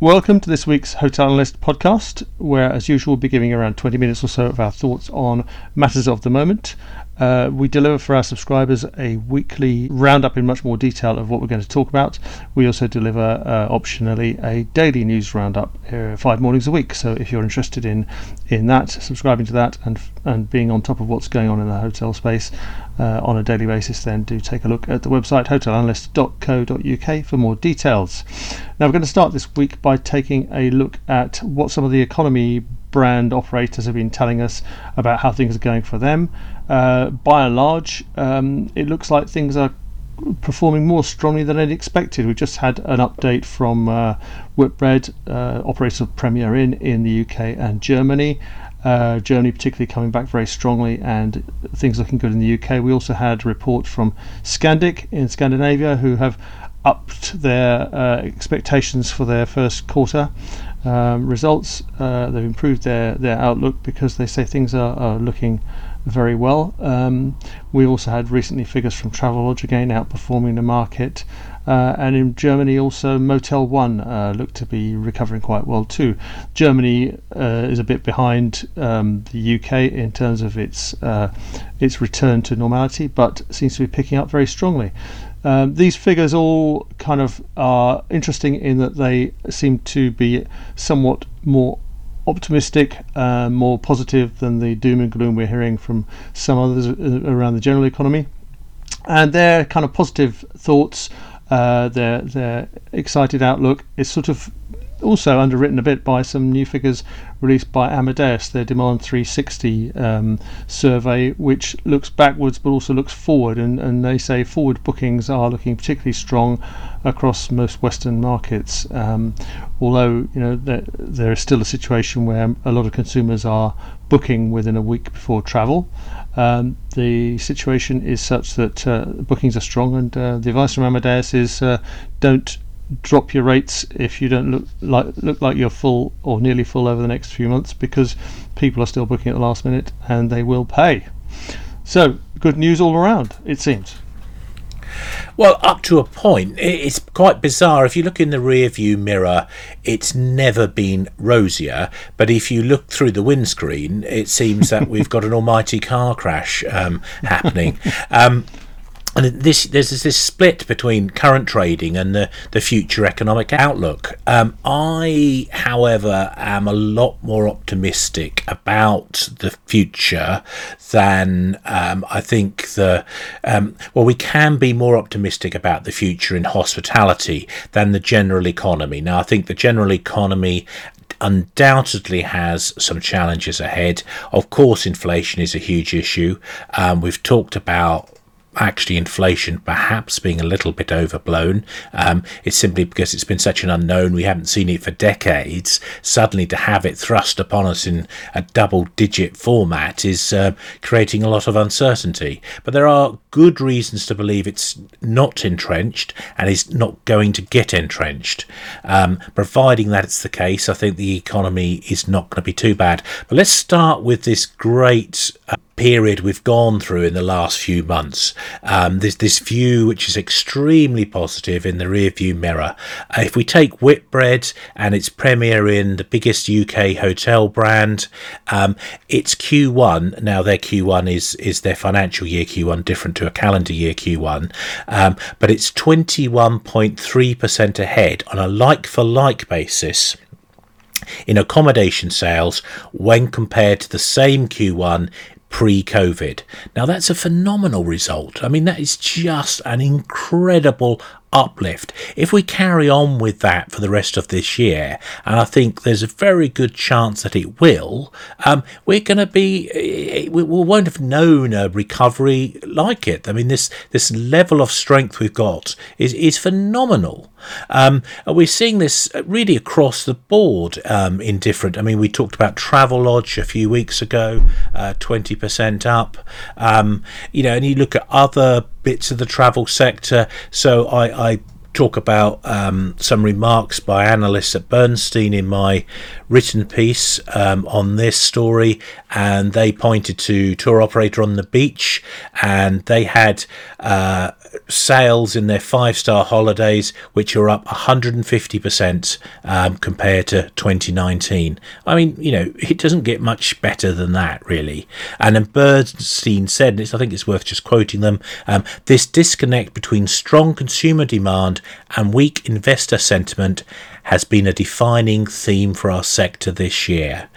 Welcome to this week's Hotel Analyst podcast, where, as usual, we'll be giving around 20 minutes or so of our thoughts on matters of the moment. Uh, we deliver for our subscribers a weekly roundup in much more detail of what we're going to talk about. We also deliver, uh, optionally, a daily news roundup uh, five mornings a week. So if you're interested in in that, subscribing to that, and and being on top of what's going on in the hotel space uh, on a daily basis, then do take a look at the website hotelanalyst.co.uk for more details. Now we're going to start this week by taking a look at what some of the economy brand operators have been telling us about how things are going for them. Uh, by and large, um, it looks like things are performing more strongly than I'd expected. We just had an update from uh, Whitbread, uh, operator of Premier Inn in the UK and Germany. Uh, Germany particularly coming back very strongly and things looking good in the UK. We also had a report from Scandic in Scandinavia who have upped their uh, expectations for their first quarter um, results. Uh, they've improved their, their outlook because they say things are, are looking very well. Um, we also had recently figures from Travelodge again outperforming the market. Uh, and in Germany, also Motel One uh, looked to be recovering quite well too. Germany uh, is a bit behind um, the UK in terms of its uh, its return to normality, but seems to be picking up very strongly. Um, these figures all kind of are interesting in that they seem to be somewhat more optimistic, uh, more positive than the doom and gloom we're hearing from some others uh, around the general economy. And their kind of positive thoughts, uh, their their excited outlook is sort of also underwritten a bit by some new figures released by Amadeus, their Demand 360 um, survey, which looks backwards but also looks forward. And, and they say forward bookings are looking particularly strong across most Western markets. Um, although you know there, there is still a situation where a lot of consumers are booking within a week before travel. Um, the situation is such that uh, bookings are strong, and uh, the advice from Amadeus is uh, don't drop your rates if you don't look like look like you're full or nearly full over the next few months because people are still booking at the last minute and they will pay. So good news all around, it seems. Well, up to a point, it's quite bizarre. If you look in the rear view mirror, it's never been rosier. But if you look through the windscreen, it seems that we've got an almighty car crash um, happening. Um, and this there's this split between current trading and the, the future economic outlook. Um, I, however, am a lot more optimistic about the future than um, I think the um, well we can be more optimistic about the future in hospitality than the general economy. Now I think the general economy undoubtedly has some challenges ahead. Of course, inflation is a huge issue. Um, we've talked about actually inflation perhaps being a little bit overblown. Um, it's simply because it's been such an unknown. We haven't seen it for decades. Suddenly to have it thrust upon us in a double digit format is uh, creating a lot of uncertainty. But there are good reasons to believe it's not entrenched and is not going to get entrenched. Um, providing that it's the case, I think the economy is not going to be too bad. But let's start with this great. Uh, period we've gone through in the last few months. Um, there's this view which is extremely positive in the rear view mirror. Uh, if we take Whitbread and its Premier Inn the biggest UK hotel brand, um, its Q1 now their Q1 is is their financial year Q1 different to a calendar year Q1, um, but it's 21.3% ahead on a like for like basis in accommodation sales when compared to the same Q1 pre COVID. Now, that's a phenomenal result. I mean, that is just an incredible uplift. If we carry on with that for the rest of this year, and I think there's a very good chance that it will, um, we're going to be eh, we, won't have known a recovery like it. I mean, this this level of strength we've got is is phenomenal. Um, we're seeing this really across the board um, in different. I mean, we talked about Travelodge a few weeks ago, uh, twenty uh, percent up. Um, you know, and you look at other bits of the travel sector. So I, I talk about um, some remarks by analysts at Bernstein in my written piece um, on this story, and they pointed to tour operator on the beach, and they had uh, sales in their five star holidays which are up 150% um, compared to 2019. I mean, you know, it doesn't get much better than that, really. And then Bernstein said, and I think it's worth just quoting them um, this disconnect between strong consumer demand and weak investor sentiment has been a defining theme for our sector this year.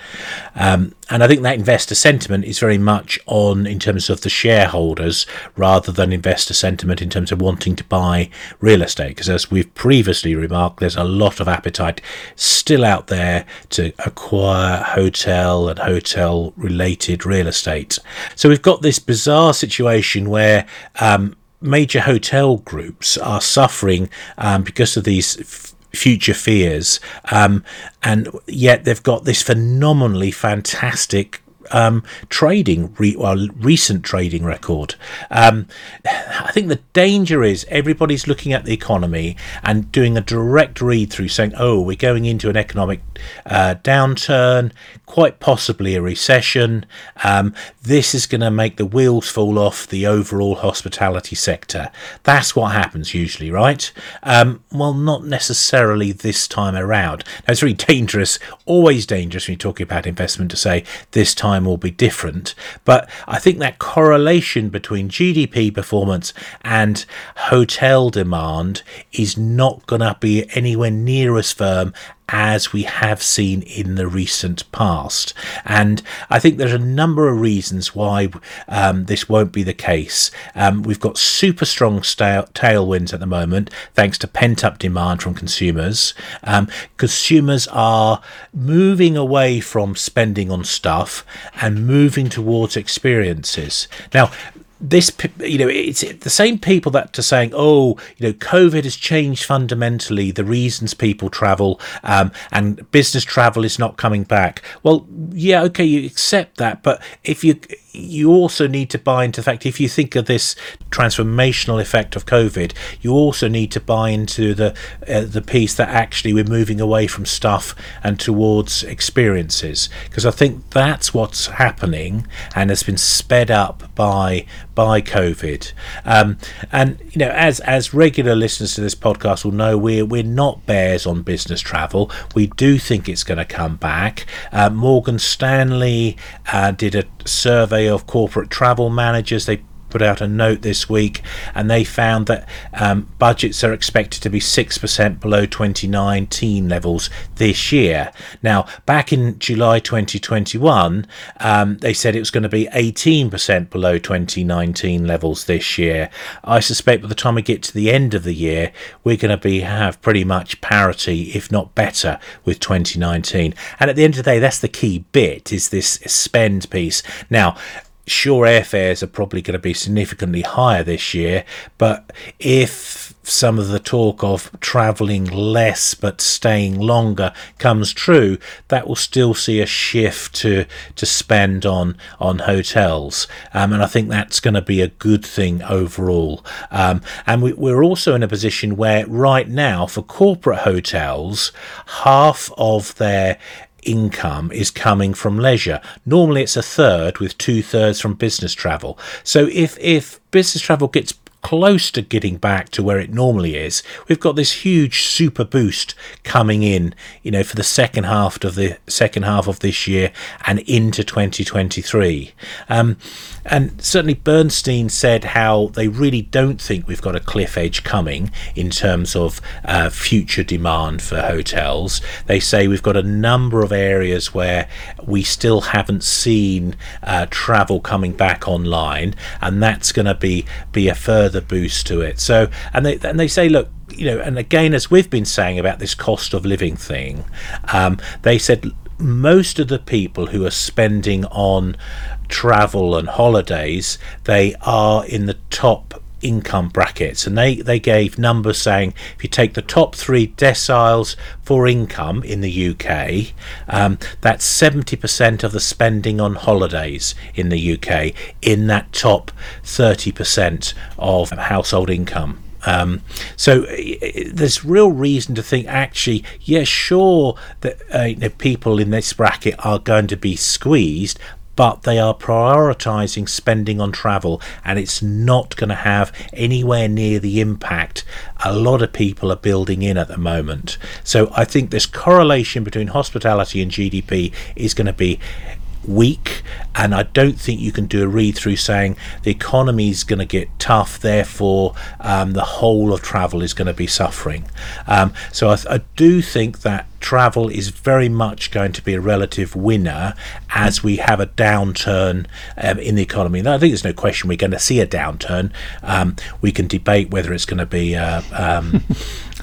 Um, and I think that investor sentiment is very much on in terms of the shareholders rather than investor sentiment in terms of wanting to buy real estate. Because as we've previously remarked, there's a lot of appetite still out there to acquire hotel and hotel related real estate. So we've got this bizarre situation where um, major hotel groups are suffering um, because of these future fears, um, and yet they've got this phenomenally fantastic um, trading, re- well, recent trading record. Um, I think the danger is everybody's looking at the economy and doing a direct read through, saying, "Oh, we're going into an economic uh, downturn, quite possibly a recession. Um, this is going to make the wheels fall off the overall hospitality sector." That's what happens usually, right? Um, well, not necessarily this time around. Now, it's very dangerous, always dangerous when you're talking about investment to say this time time will be different. But I think that correlation between GDP performance and hotel demand is not going to be anywhere near as firm as we have seen in the recent past. And I think there's a number of reasons why um, this won't be the case. Um, we've got super strong tailwinds at the moment, thanks to pent up demand from consumers. Um, consumers are moving away from spending on stuff and moving towards experiences. Now, this you know it's the same people that are saying oh you know covid has changed fundamentally the reasons people travel um, and business travel is not coming back. Well yeah okay you accept that but if you you also need to buy into the fact if you think of this transformational effect of COVID, you also need to buy into the uh, the piece that actually we're moving away from stuff and towards experiences because I think that's what's happening and has been sped up by by COVID. Um, and you know, as as regular listeners to this podcast will know, we're we're not bears on business travel. We do think it's going to come back. Uh, Morgan Stanley uh, did a survey of corporate travel managers. They put out a note this week and they found that um, budgets are expected to be 6% below 2019 levels this year. Now, back in July 2021, um, they said it was going to be 18% below 2019 levels this year. I suspect by the time we get to the end of the year, we're going to be have pretty much parity, if not better, with 2019. And at the end of the day, that's the key bit is this spend piece. Now, sure airfares are probably going to be significantly higher this year, but if some of the talk of travelling less but staying longer comes true, that will still see a shift to to spend on on hotels, um, and I think that's going to be a good thing overall. Um, and we, we're also in a position where right now for corporate hotels, half of their income is coming from leisure. Normally it's a third with two thirds from business travel. So if, if business travel gets close to getting back to where it normally is. We've got this huge super boost coming in, you know, for the second half of the second half of this year and into 2023. Um, and certainly Bernstein said how they really don't think we've got a cliff edge coming in terms of uh, future demand for hotels. They say we've got a number of areas where we still haven't seen uh, travel coming back online, and that's going to be be a further boost to it. So, and they and they say, look, you know, and again, as we've been saying about this cost of living thing, um, they said most of the people who are spending on travel and holidays, they are in the top income brackets. And they they gave numbers saying if you take the top three deciles for income in the UK um, that's 70% of the spending on holidays in the UK in that top 30% of household income. Um, so there's real reason to think, actually, yeah, sure that uh, you know, people in this bracket are going to be squeezed, but they are prioritizing spending on travel and it's not going to have anywhere near the impact a lot of people are building in at the moment. So I think this correlation between hospitality and GDP is going to be weak, and I don't think you can do a read through saying the economy is going to get tough, therefore um, the whole of travel is going to be suffering. Um, so I, I, do think that travel is very much going to be a relative winner as we have a downturn um, in the economy. And I think there's no question we're going to see a downturn. Um, we can debate whether it's going to be. Uh, um,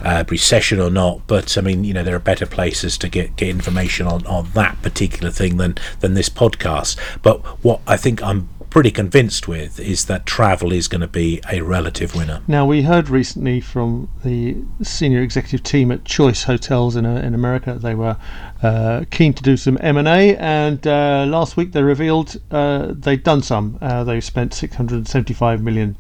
uh, recession or not. But I mean, you know, there are better places to get, get information on, on that particular thing than than this podcast. But what I think I'm pretty convinced with is that travel is going to be a relative winner. Now, we heard recently from the senior executive team at Choice Hotels in, uh, in America they were uh, keen to do some M&A and uh, last week they revealed uh, they'd done some. Uh, they spent $675 million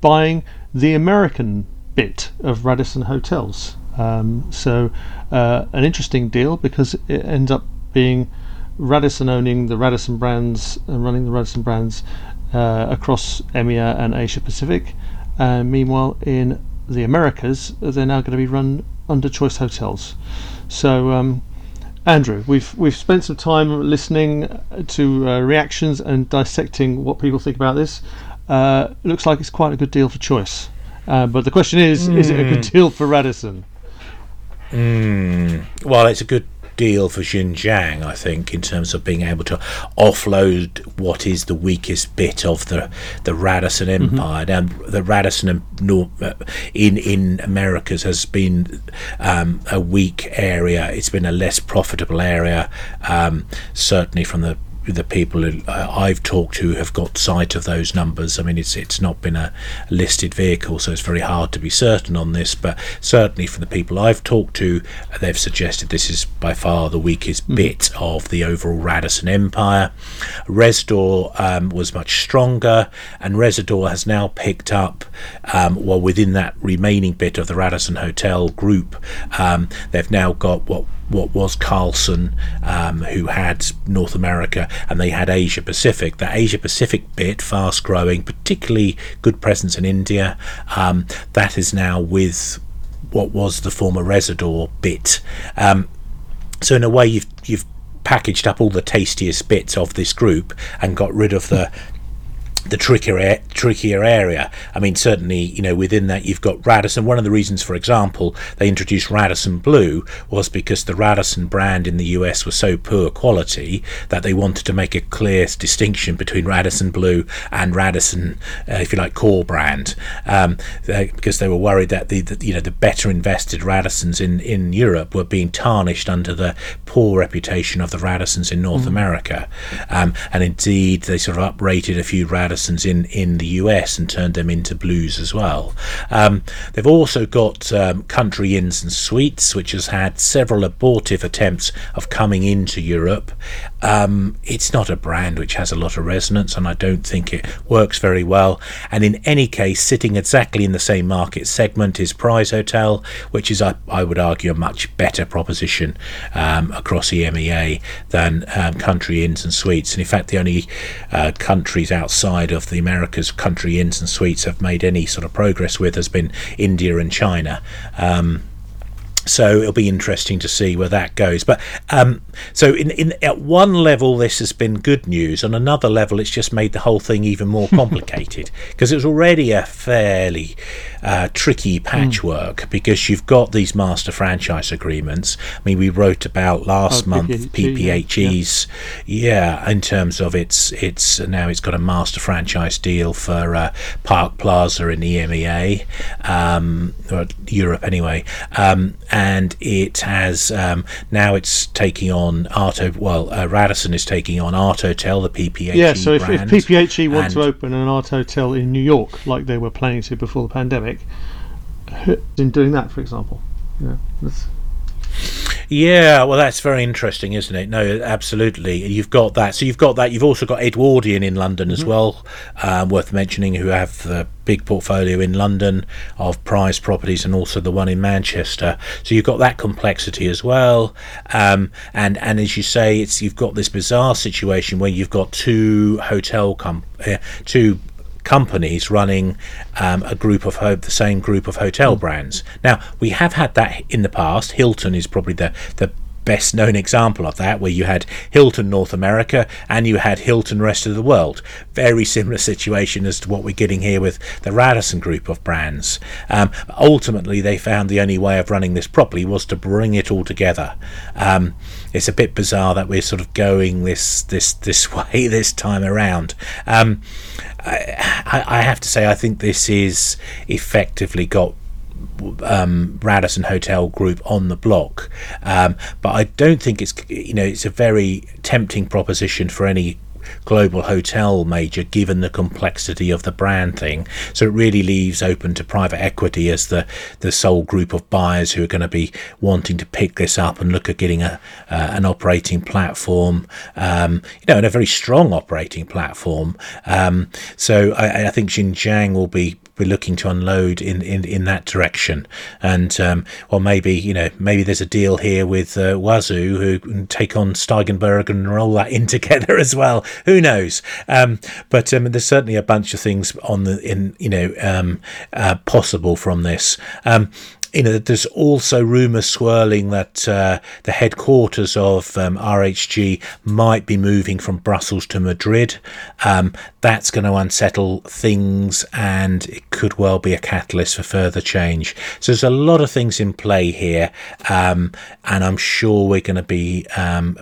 buying the American bit of Radisson Hotels. Um, so, uh, an interesting deal because it ends up being Radisson owning the Radisson brands and running the Radisson brands uh, across EMEA and Asia Pacific. Uh, meanwhile, in the Americas, they're now going to be run under Choice Hotels. So, um, Andrew, we've we've spent some time listening to uh, reactions and dissecting what people think about this. Uh, looks like it's quite a good deal for Choice. Uh, but the question is, mm. is it a good hmm. deal for Radisson? Mm. Well, it's a good deal for Jin Jiang, I think, in terms of being able to offload what is the weakest bit of the the Radisson mm-hmm. Empire. Mm-hmm. Now, the Radisson in in Americas has been um, a weak area. It's been a less profitable area, um, certainly from the the people I've talked to have got sight of those numbers. I mean, it's it's not been a listed vehicle, so it's very hard to be certain on this. But certainly, from the people I've talked to, they've suggested this is by far the weakest mm. bit of the overall Radisson empire. Rezidor um, was much stronger, and Rezidor has now picked up, um, well, within that remaining bit of the Radisson Hotel group, um, they've now got what what was Carlson, um, who had North America, and they had Asia Pacific. The Asia Pacific bit, fast growing, particularly good presence in India, um, that is now with what was the former Rezidor bit. Um, so in a way, you've you've packaged up all the tastiest bits of this group and got rid of the the trickier trickier area. I mean, certainly, you know, within that you've got Radisson. One of the reasons, for example, they introduced Radisson Blu was because the Radisson brand in the US was so poor quality that they wanted to make a clear distinction between Radisson Blu and Radisson, uh, if you like, core brand, um, they, because they were worried that the, the, you know the better invested Radissons in in Europe were being tarnished under the poor reputation of the Radissons in North mm. America, um, and indeed they sort of uprated a few Radissons Radissons in, in the US and turned them into blues as well. Um, they've also got um, Country Inns and Suites, which has had several abortive attempts of coming into Europe. Um, it's not a brand which has a lot of resonance, and I don't think it works very well. And in any case, sitting exactly in the same market segment is prizeotel, which is, I, I would argue, a much better proposition um, across EMEA than um, Country Inns and Suites. And in fact, the only uh, countries outside of the Americas country inns and suites have made any sort of progress with has been India and China. Um, so it'll be interesting to see where that goes. But um, so in, in at one level, this has been good news. On another level, it's just made the whole thing even more complicated because it was already a fairly uh, tricky patchwork mm. because you've got these master franchise agreements. I mean, we wrote about last oh, month PPHE's, yeah. yeah. in terms of its its now it's got a master franchise deal for uh, Park Plaza in the EMEA, um, or Europe anyway, um, and it has um, now it's taking on art'otel. Well, uh, Radisson is taking on art'otel, the PPHE. Yeah, so if, if PPHE want to open an art'otel in New York, like they were planning to before the pandemic in doing that, for example. Yeah, Yeah, well, that's very interesting, isn't it? No, absolutely. You've got that. So you've got that. You've also got Edwardian in London as well, um, worth mentioning, who have the big portfolio in London of prize properties and also the one in Manchester. So you've got that complexity as well. Um, and and as you say, it's you've got this bizarre situation where you've got two hotel com- uh, two companies running um, a group of ho- the same group of hotel brands. Now we have had that in the past. Hilton is probably the the best known example of that, where you had Hilton North America and you had Hilton rest of the world. Very similar situation as to what we're getting here with the Radisson group of brands. Um, ultimately, they found the only way of running this properly was to bring it all together. Um, it's a bit bizarre that we're sort of going this this this way this time around. Um, I, I have to say, I think this is effectively got um, Radisson Hotel Group on the block. Um, but I don't think it's you know it's a very tempting proposition for any global hotel major given the complexity of the brand thing. So it really leaves open to private equity as the the sole group of buyers who are going to be wanting to pick this up and look at getting a uh, an operating platform um, you know and a very strong operating platform. Um, so I, I think Jin Jiang will be be looking to unload in, in, in that direction. And um, or maybe you know maybe there's a deal here with uh, Huazhu who can take on Steigenberger and roll that in together as well. Who knows? Um, but um, there's certainly a bunch of things on the in you know um, uh, possible from this. You know, there's also rumours swirling that uh, the headquarters of um, RHG might be moving from Brussels to Madrid. Um, that's going to unsettle things and it could well be a catalyst for further change. So there's a lot of things in play here, um, and I'm sure we're going to be um,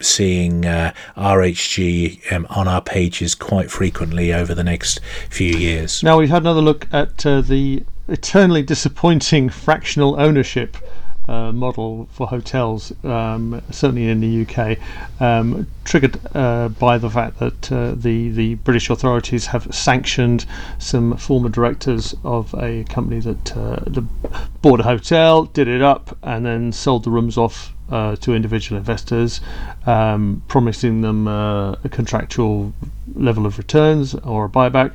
seeing uh, RHG um, on our pages quite frequently over the next few years. Now we've had another look at uh, the eternally disappointing fractional ownership uh, model for hotels, um, certainly in the UK, um, triggered uh, by the fact that uh, the the British authorities have sanctioned some former directors of a company that, uh, bought a hotel, did it up, and then sold the rooms off uh, to individual investors, um, promising them uh, a contractual level of returns or a buyback.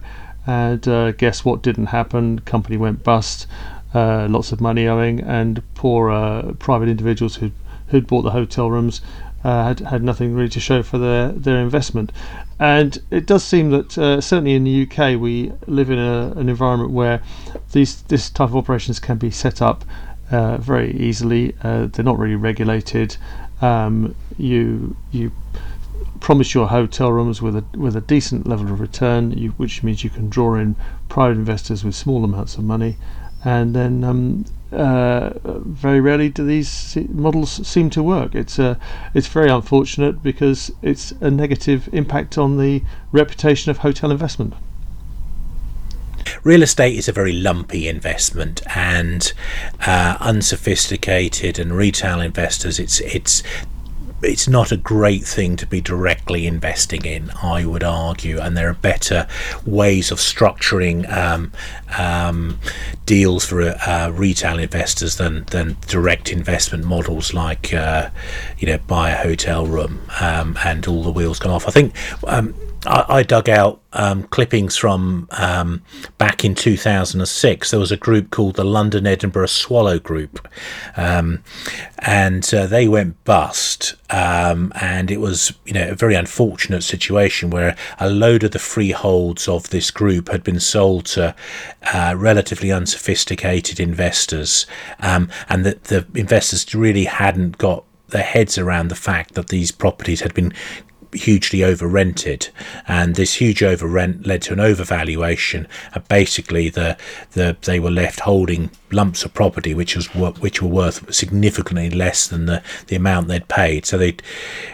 And uh, guess what didn't happen? Company went bust. Uh, lots of money owing, and poor uh, private individuals who who'd bought the hotel rooms uh, had had nothing really to show for their their investment. And it does seem that uh, certainly in the UK we live in a, an environment where these this type of operations can be set up uh, very easily. They're not really regulated. Um, you you promise your hotel rooms with a with a decent level of return, you, which means you can draw in private investors with small amounts of money, and then um, uh, very rarely do these models seem to work. It's uh, it's very unfortunate because it's a negative impact on the reputation of hotel investment. Real estate is a very lumpy investment, and uh, unsophisticated and retail investors, it's it's it's not a great thing to be directly investing in, I would argue, and there are better ways of structuring um, um, deals for uh, retail investors than, than direct investment models like uh, you know buy a hotel room um, and all the wheels come off. I think um, I, I dug out um, clippings from um, back in 2006. There was a group called the London Edinburgh Swallow Group, um, and uh, they went bust. Um, and it was, you know, a very unfortunate situation where a load of the freeholds of this group had been sold to uh, relatively unsophisticated investors, um, and that the investors really hadn't got their heads around the fact that these properties had been hugely over rented, and this huge over rent led to an overvaluation. And basically, the the they were left holding lumps of property which was which were worth significantly less than the the amount they'd paid. So they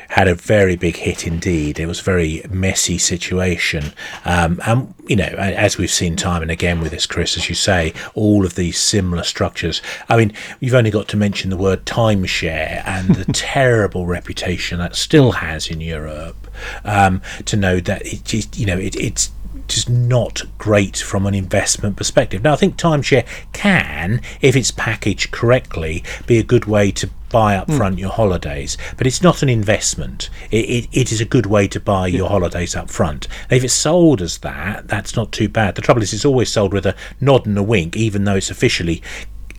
had a very big hit indeed. It was a very messy situation, um, and you know, as we've seen time and again with this, Chris, as you say, all of these similar structures. I mean, you've only got to mention the word timeshare and the terrible reputation that still has in Europe um, to know that it, you know, it, it's just not great from an investment perspective. Now, I think timeshare can, if it's packaged correctly, be a good way to buy up front your holidays, but it's not an investment. It, it, it is a good way to buy your holidays up front. And if it's sold as that, that's not too bad. The trouble is, it's always sold with a nod and a wink, even though it's officially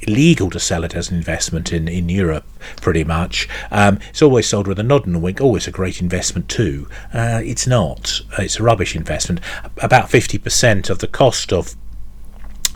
illegal to sell it as an investment in, in Europe, pretty much. Um, it's always sold with a nod and a wink. Always a great investment too. Uh, it's not. It's a rubbish investment. About fifty percent of the cost of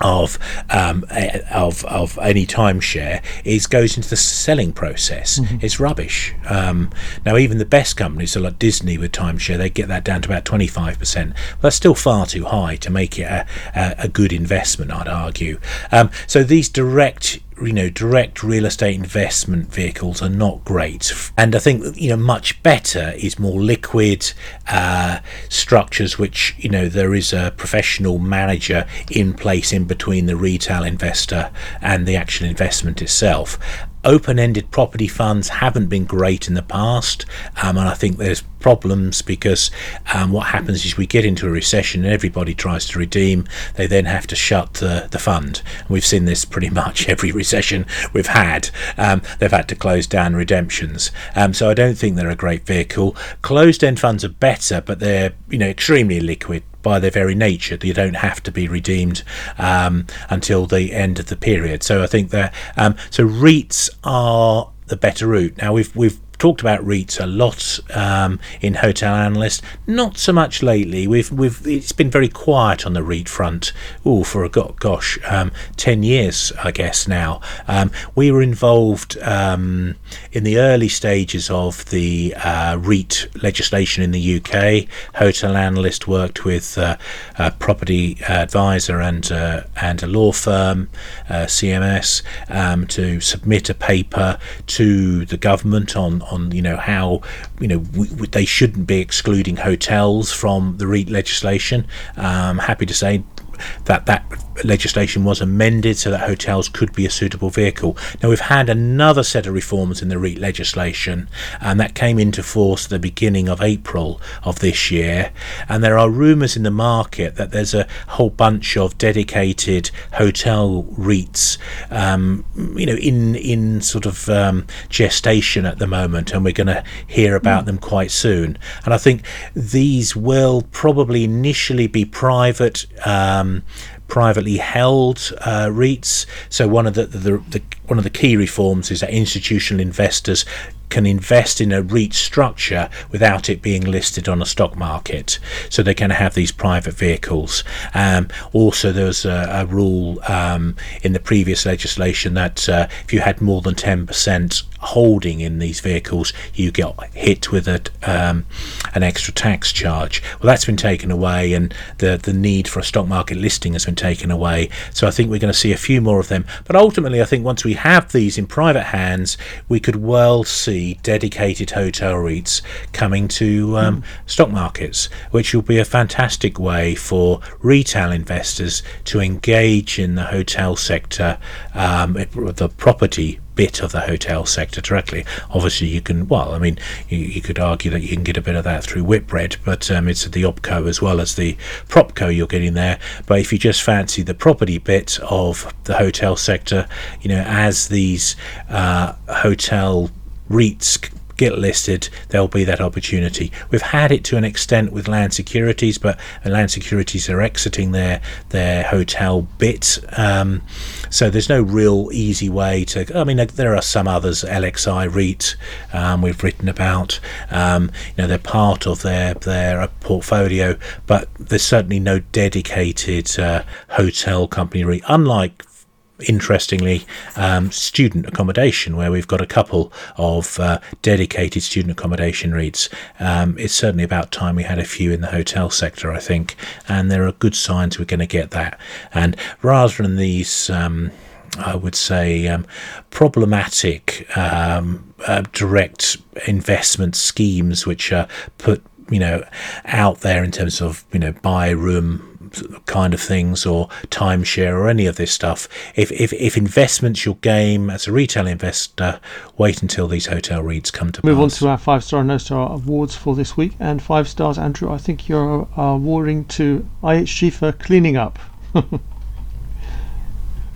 of um, of of any timeshare is goes into the selling process. Mm-hmm. It's rubbish. Um, now, even the best companies, so like Disney with timeshare, they get that down to about twenty five percent. That's still far too high to make it a, a, a good investment, I'd argue. Um, so these direct you know direct real estate investment vehicles are not great. And i think you know much better is more liquid uh, structures which you know there is a professional manager in place in between the retail investor and the actual investment itself open-ended property funds haven't been great in the past, um, and I think there's problems because um, what happens is we get into a recession and everybody tries to redeem. They then have to shut the, the fund. We've seen this pretty much every recession we've had. Um, they've had to close down redemptions. Um, so I don't think they're a great vehicle. Closed-end funds are better, but they're you know extremely liquid by their very nature. You don't have to be redeemed um, until the end of the period. So I think that um, so REITs are the better route. Now we've we've talked about REITs a lot um, in Hotel Analyst. Not so much lately. We've we've it's been very quiet on the REIT front. Oh, for a gosh, um, ten years I guess now. Um, we were involved um, in the early stages of the uh, REIT legislation in the UK. Hotel Analyst worked with uh, a property advisor and uh, and a law firm, uh, CMS, um, to submit a paper to the government on on you know how you know we, we, they shouldn't be excluding hotels from the REIT legislation. Um, happy to say that that legislation was amended so that hotels could be a suitable vehicle. Now we've had another set of reforms in the REIT legislation, and that came into force at the beginning of April of this year. And there are rumours in the market that there's a whole bunch of dedicated hotel REITs, um, you know, in in sort of um, gestation at the moment, and we're going to hear about mm. them quite soon. And I think these will probably initially be private. Um, privately held uh, REITs. So one of the, the, the one of the key reforms is that institutional investors can invest in a REIT structure without it being listed on a stock market. So they can have these private vehicles. Um, also, there was a, a rule um, in the previous legislation that uh, if you had more than 10% holding in these vehicles, you get hit with a, um, an extra tax charge. Well, that's been taken away, and the, the need for a stock market listing has been taken away. So I think we're going to see a few more of them. But ultimately, I think once we have these in private hands, we could well see dedicated hotel REITs coming to um, mm. stock markets, which will be a fantastic way for retail investors to engage in the hotel sector, um, the property bit of the hotel sector directly. Obviously, you can, well, I mean, you, you could argue that you can get a bit of that through Whitbread, but um, it's the OpCo as well as the PropCo you're getting there. But if you just fancy the property bit of the hotel sector, you know, as these uh, hotel REITs get listed, there'll be that opportunity. We've had it to an extent with Land Securities, but Land Securities are exiting their their hotel bit, um, so there's no real easy way to. I mean, there are some others, LXI REIT, um, we've written about. Um, you know, they're part of their their portfolio, but there's certainly no dedicated uh, hotel company REIT, unlike interestingly, um, student accommodation, where we've got a couple of uh, dedicated student accommodation REITs. Um, it's certainly about time we had a few in the hotel sector, I think, and there are good signs we're going to get that. And rather than these, um, I would say, um, problematic um, uh, direct investment schemes which are put you know out there in terms of you know buy room kind of things or timeshare or any of this stuff. If, if, if investment's your game as a retail investor, wait until these hotel REITs come to Move pass. on to our five star and no star awards for this week. And five stars, Andrew, I think you're uh, awarding to IHG for cleaning up.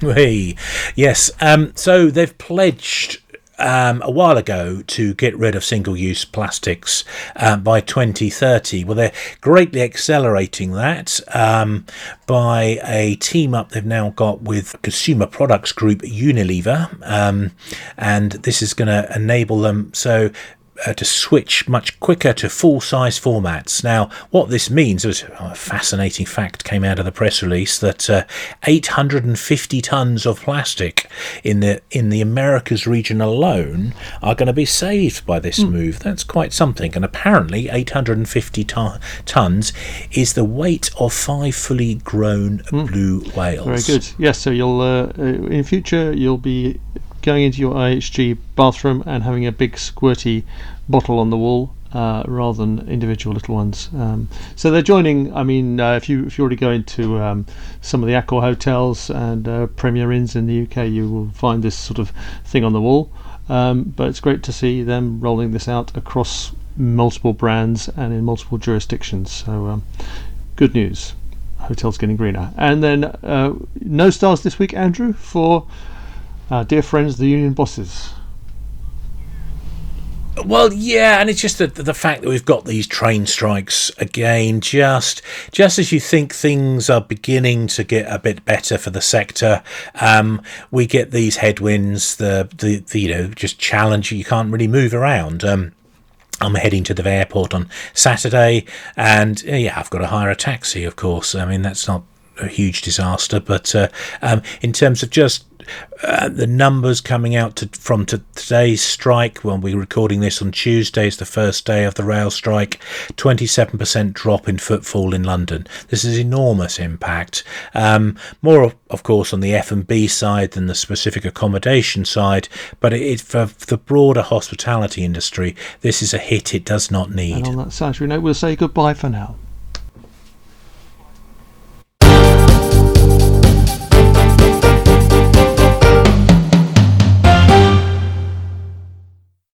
hey, yes. Um, so they've pledged um, a while ago to get rid of single use plastics um, by 2030. Well, they're greatly accelerating that um, by a team up they've now got with consumer products group Unilever. Um, and this is going to enable them so uh, to switch much quicker to full size formats. Now, what this means was a fascinating fact came out of the press release that uh, 850 tons of plastic in the in the Americas region alone are going to be saved by this mm. move. That's quite something. And apparently, 850 ton- tons is the weight of five fully grown mm. blue whales. Very good. Yes. So you'll uh, uh in future you'll be going into your IHG bathroom and having a big squirty bottle on the wall uh, rather than individual little ones. Um, so they're joining. I mean, uh, if you if you already go into um, some of the Accor hotels and uh, Premier Inns in the UK, you will find this sort of thing on the wall. Um, but it's great to see them rolling this out across multiple brands and in multiple jurisdictions. So um, good news. Hotels getting greener. And then uh, no stars this week, Andrew, for uh, dear friends, the union bosses. Well, yeah, and it's just the, the fact that we've got these train strikes again. Just just as you think things are beginning to get a bit better for the sector, um, we get these headwinds. The, the, the you know just challenge you can't really move around. Um, I'm heading to the airport on Saturday, and yeah, I've got to hire a taxi. Of course, I mean that's not a huge disaster, but uh, um, in terms of just uh, the numbers coming out to, from to today's strike, when we're recording this on Tuesday, is the first day of the rail strike. 27% drop in footfall in London. This is enormous impact. Um, more, of course, on the F and B side than the specific accommodation side, but it, it, for the broader hospitality industry, this is a hit it does not need. And on that salutary note, we'll say goodbye for now.